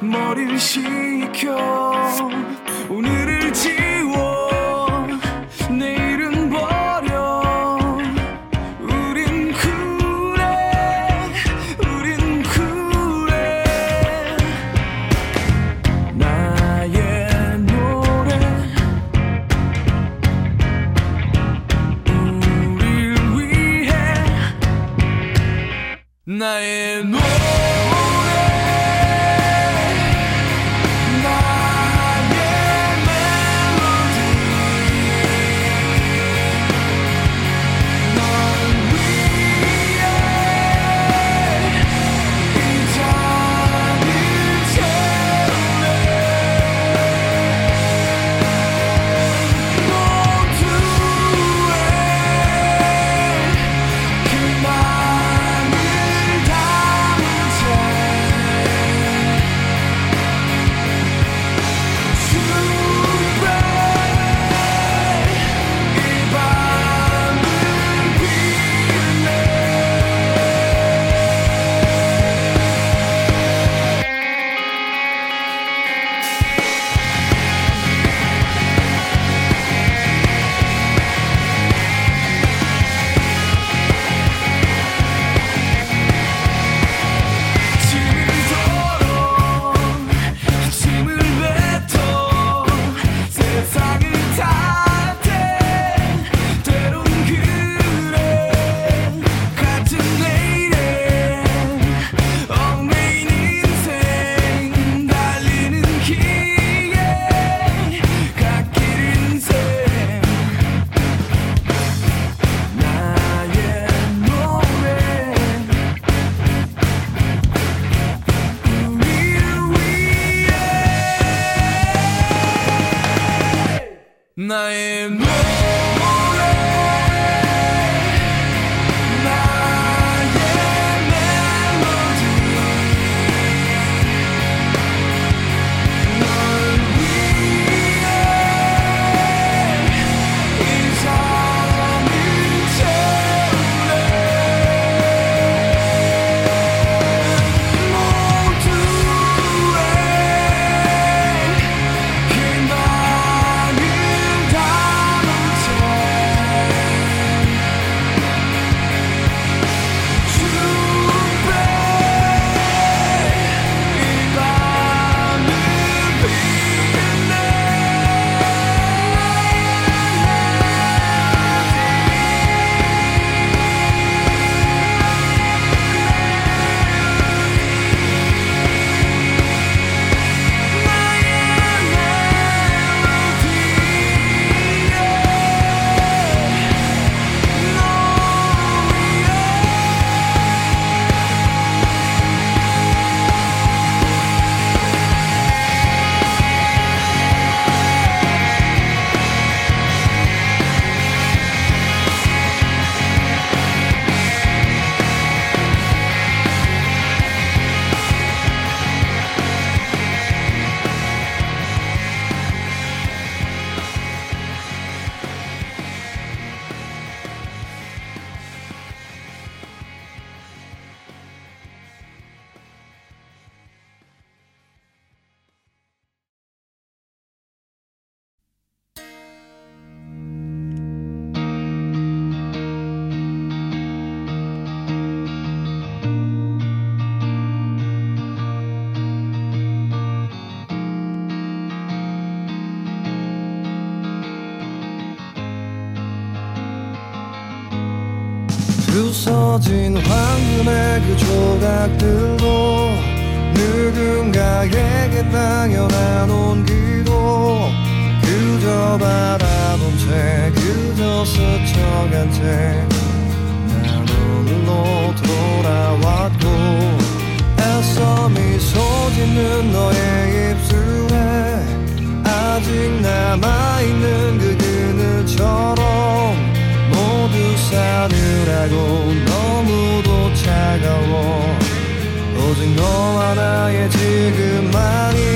머리를 식혀. 오늘 부서진 황금의 그 조각들도 누군가에게 당연한 온기도 그저 바라본 채 그저 스쳐간 채 난 오늘로 돌아왔고 애써 미소 짓는 너의 입술에 아직 남아있는 그 싸늘하고 너무도 차가워. 오직 너와 나의 지금만이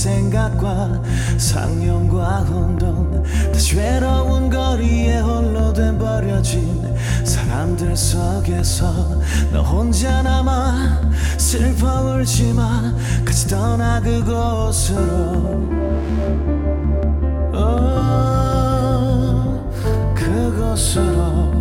생각과 상념과 혼돈 다시 외로운 거리에 홀로 된 버려진 사람들 속에서 너 혼자 남아 슬퍼 울지만 같이 떠나 그곳으로. 오, 그곳으로.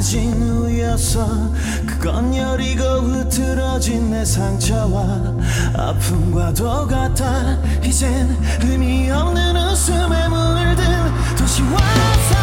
아직 누였어 그건 여리고 흐트러진 내 상처와 아픔과도 같아. 이젠 의미 없는 웃음에 물든 도시와 사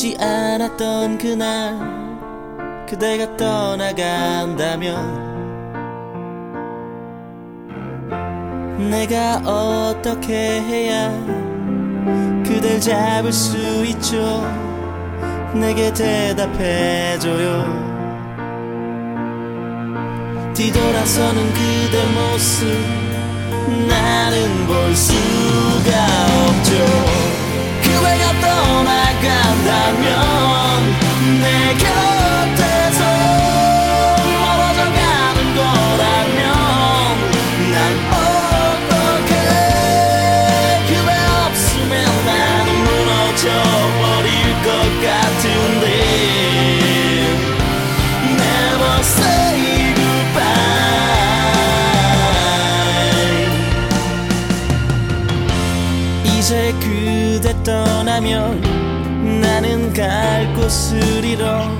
믿지 않았던 그날 그대가 떠나간다면 내가 어떻게 해야 그댈 잡을 수 있죠? 내게 대답해줘요. 뒤돌아서는 그대 모습 나는 볼 수가 없죠. 내가 떠나간다면 내가 그대 떠나면 나는 갈 곳을 잃어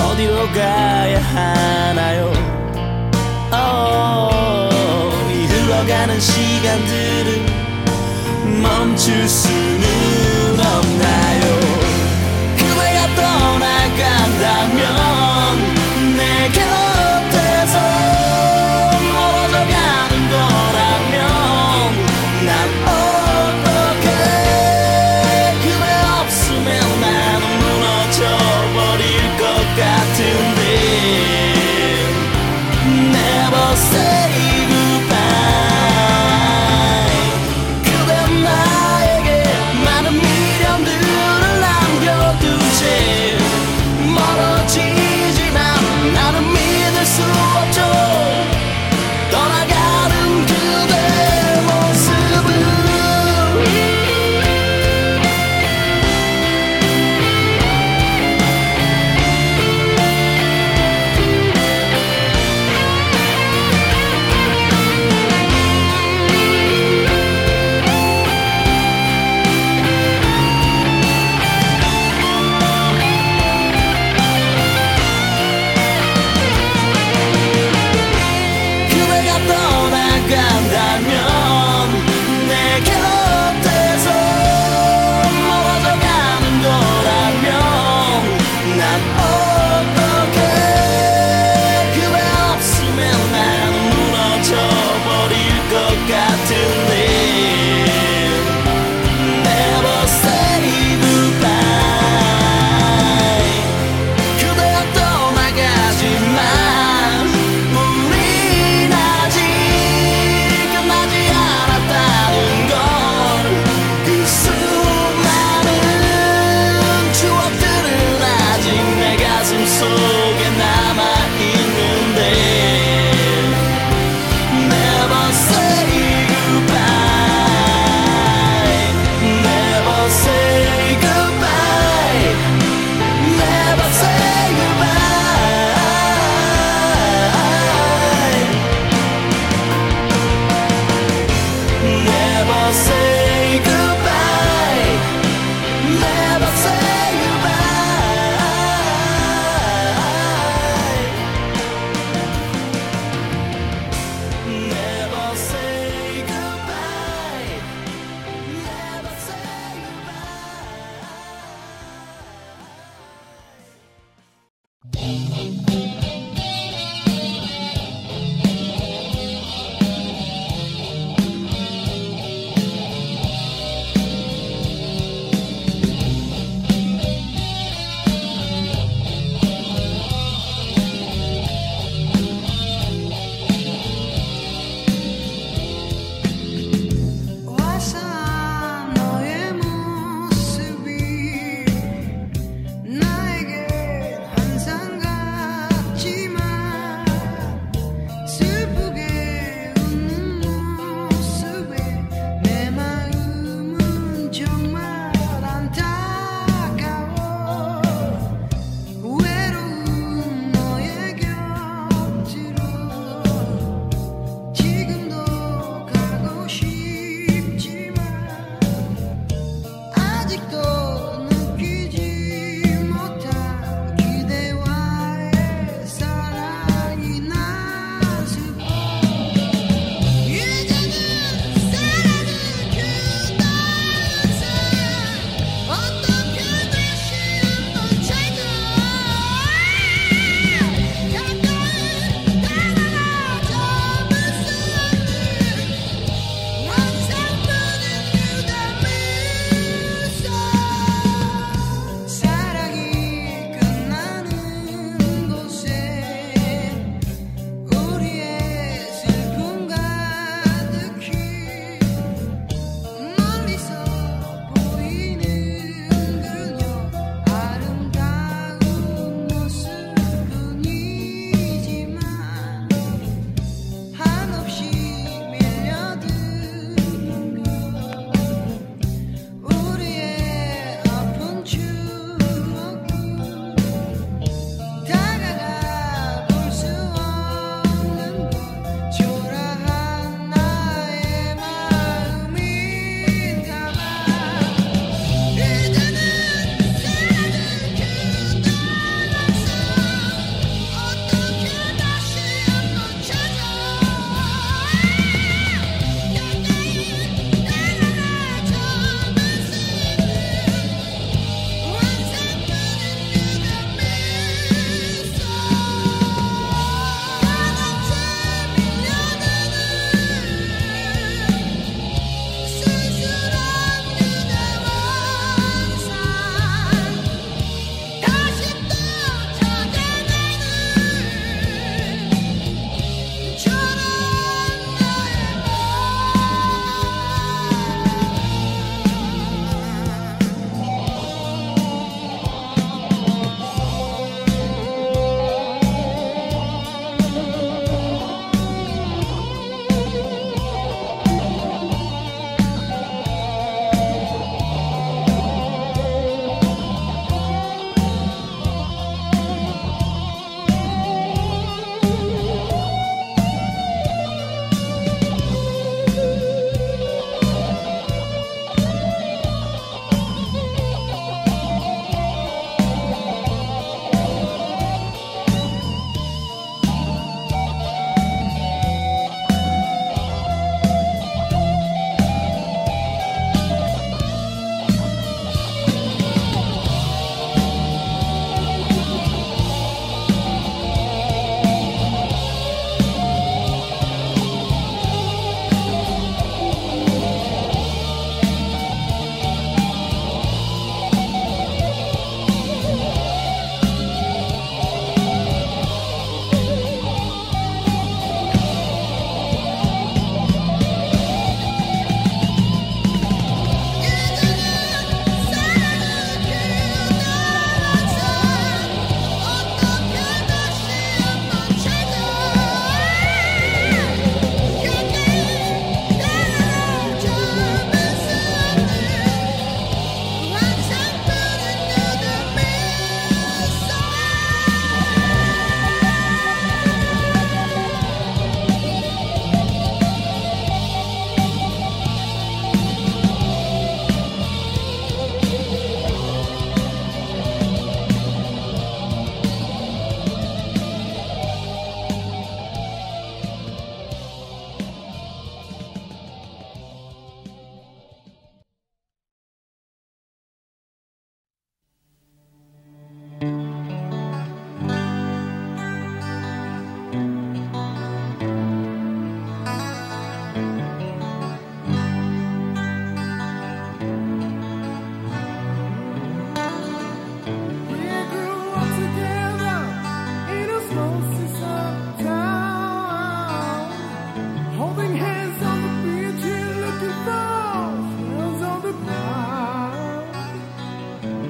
어디로 가야 하나요? Oh, 흘러가는 시간들은 멈출 수는 없나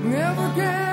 never get